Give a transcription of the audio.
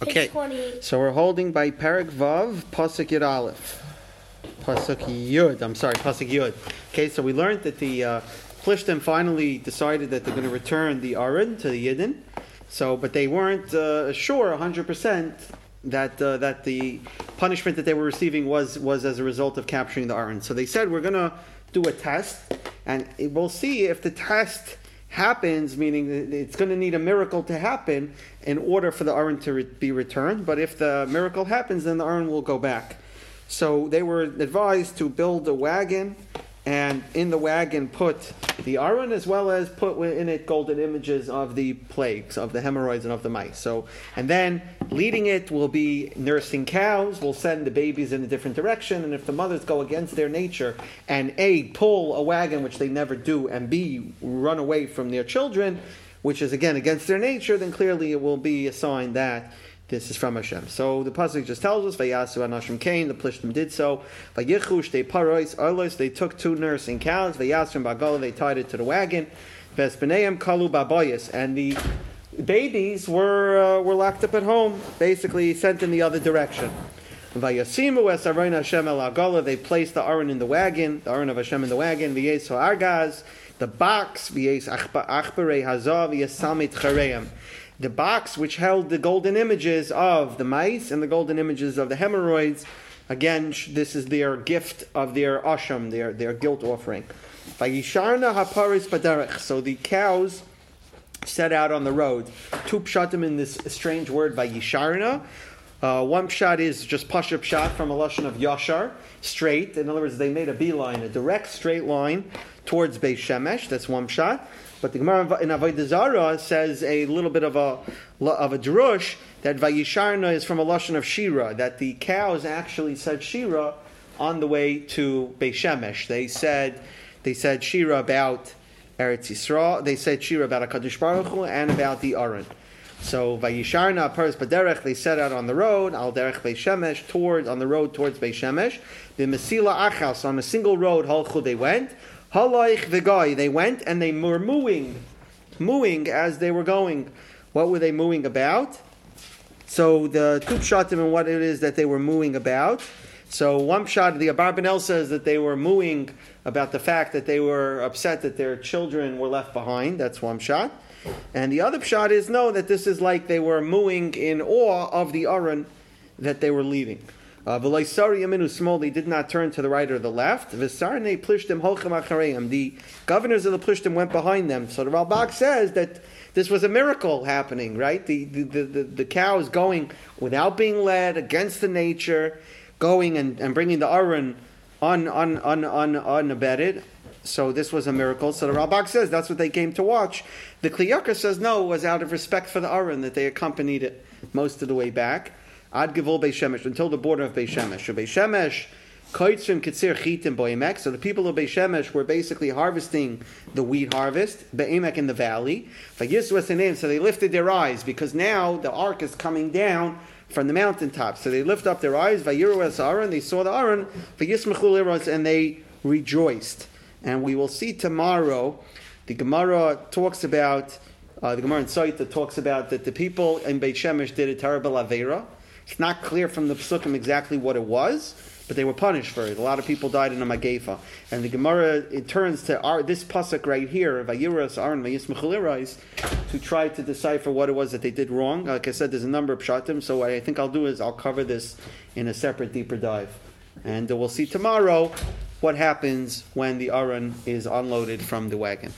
Okay, so we're holding by Parak Vav, Pasuk Yud Aleph. Pasuk Yud, I'm sorry, Pasuk Yud. Okay, so we learned that the uh, Plishtim finally decided that they're going to return the Aron to the Yidden. So, but they weren't uh, sure 100% that uh, that the punishment that they were receiving was was as a result of capturing the Aron. So they said we're going to do a test, and we'll see if the test happens, meaning it's going to need a miracle to happen in order for the Aron to re- be returned. But if the miracle happens, then the Aron will go back. So they were advised to build a wagon and in the wagon put the Aron as well as put in it golden images of the plagues, of the hemorrhoids and of the mice. So, and then leading it will be nursing cows, will send the babies in a different direction, and if the mothers go against their nature and A, pull a wagon, which they never do, and B, run away from their children, which is again against their nature, then clearly it will be a sign that this is from Hashem. So the pasuk just tells us, "Vayasu anashim kain." The Plishtim did so. Vayichush they parois arlos. They took two nursing cows. Vayasrim bagala. They tied it to the wagon. Vespeneim kalu baboyas. And the babies were uh, were locked up at home, basically sent in the other direction. Vayasimu es aron Hashem el. They placed the aron in the wagon, the aron of Hashem in the wagon. V'yeso argaz. The box v'yes achbarei hazav v'yesamit chareim the box which held the golden images of the mice and the golden images of the hemorrhoids. Again, this is their gift of their asham, their, their guilt offering. So the cows set out on the road. Two pshatim in this strange word, vayisharna. Uh, one pshat is just pashut pshat from a lashon of yashar, straight. In other words, they made a beeline, a direct straight line towards Beis Shemesh. That's one pshat. But the Gemara in Avodah Zarah says a little bit of a of a drush that Vayisharna is from a lashon of Shira, that the cows actually said Shira on the way to Beis Shemesh. They said they said Shira about Eretz Yisrael. They said Shira about Hakadosh Baruch Hu and about the Aron. So Vayisharna Paris Baderech they set out on the road Al Derech Beis Shemesh towards on the road towards Beis Shemesh. The Mesila Achas on a single road Halchu they went. Halaych the guy. They went and they were mooing, mooing as they were going. What were they mooing about? So the two pshatim and what it is that they were mooing about. So one shot, the Abarbanel says that they were mooing about the fact that they were upset that their children were left behind. That's one shot. And the other shot is no, that this is like they were mooing in awe of the Aron that they were leaving. Uh, small, they did not turn to the right or the left. The governors of the plishtim went behind them. So the Ralbag says that this was a miracle happening, right? The, the, the, the, the cows going without being led against the nature, going and, and bringing the Aron un, un, un, un, unabetted. So this was a miracle. So the Ralbag says that's what they came to watch. The Kli Yakar says no, it was out of respect for the Aron that they accompanied it most of the way back. Ad Gevul Beis Shemesh, until the border of Beis Shemesh. So Beis Shemesh, Koitzim Kitzir Chitim Boimek. So the people of Beis Shemesh were basically harvesting the wheat harvest, Be'emek in the valley. So they lifted their eyes because now the ark is coming down from the mountaintop. So they lift up their eyes, Vayiru es Aron, they saw the Aron, and they rejoiced. And we will see tomorrow, the Gemara talks about, uh, the Gemara in Sotah talks about that the people in Beit Shemesh did a terrible Avera. It's not clear from the psukim exactly what it was, but they were punished for it. A lot of people died in a magefa. And the Gemara it turns to our, this pasuk right here, Vayiras Aron Vayismachalirais, to try to decipher what it was that they did wrong. Like I said, there's a number of pshatim, so what I think I'll do is I'll cover this in a separate deeper dive. And we'll see tomorrow what happens when the Aron is unloaded from the wagon.